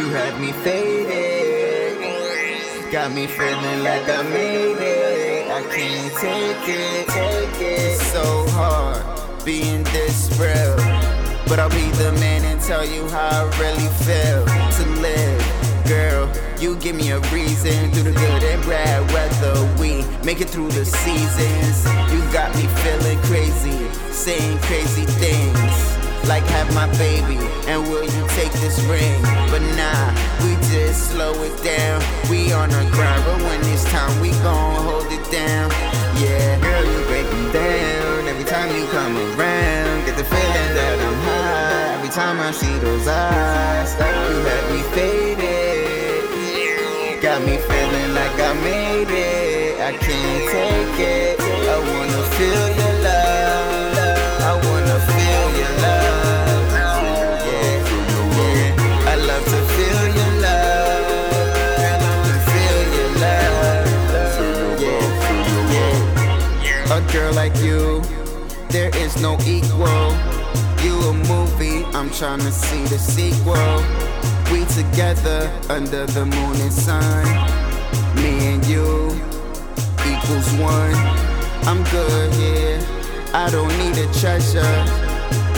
You had me faded. Got me feeling like I made it. I can't take it, take it. It's so hard being this real. But I'll be the man and tell you how I really feel to live. Girl, you give me a reason through the good and bad weather. We make it through the seasons. You got me feeling crazy, saying crazy things. Like have my baby, and will you take this ring? But nah, we just slow it down. We on the grind, but when it's time, we gon' hold it down. Yeah, girl, you break me down every time you come around. Get the feeling that I'm high every time I see those eyes. You had me faded, got me feeling like I made it. I can't take it. I wanna feel your A girl like you, there is no equal. You a movie, I'm tryna see the sequel. We together under the moon and sun. Me and you equals one. I'm good, yeah. I don't need a treasure.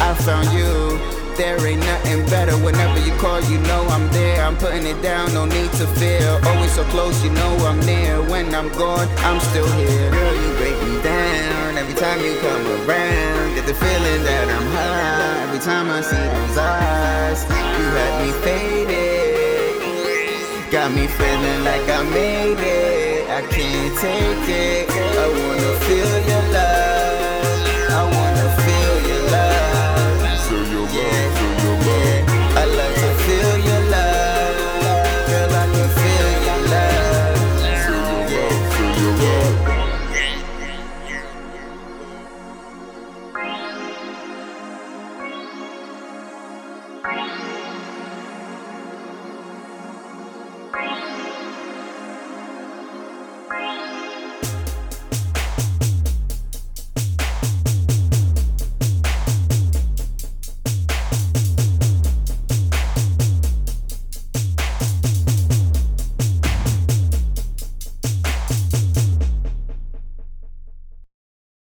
I found you. There ain't nothing better. Whenever you call, you know I'm there. I'm putting it down, no need to fear. Always so close, you know I'm near. When I'm gone, I'm still here time you come around, get the feeling that I'm high. Every time I see those eyes, you had me faded. Got me feeling like I made it. I can't take it. I wanna feel your love. I wanna feel your love. Feel your love.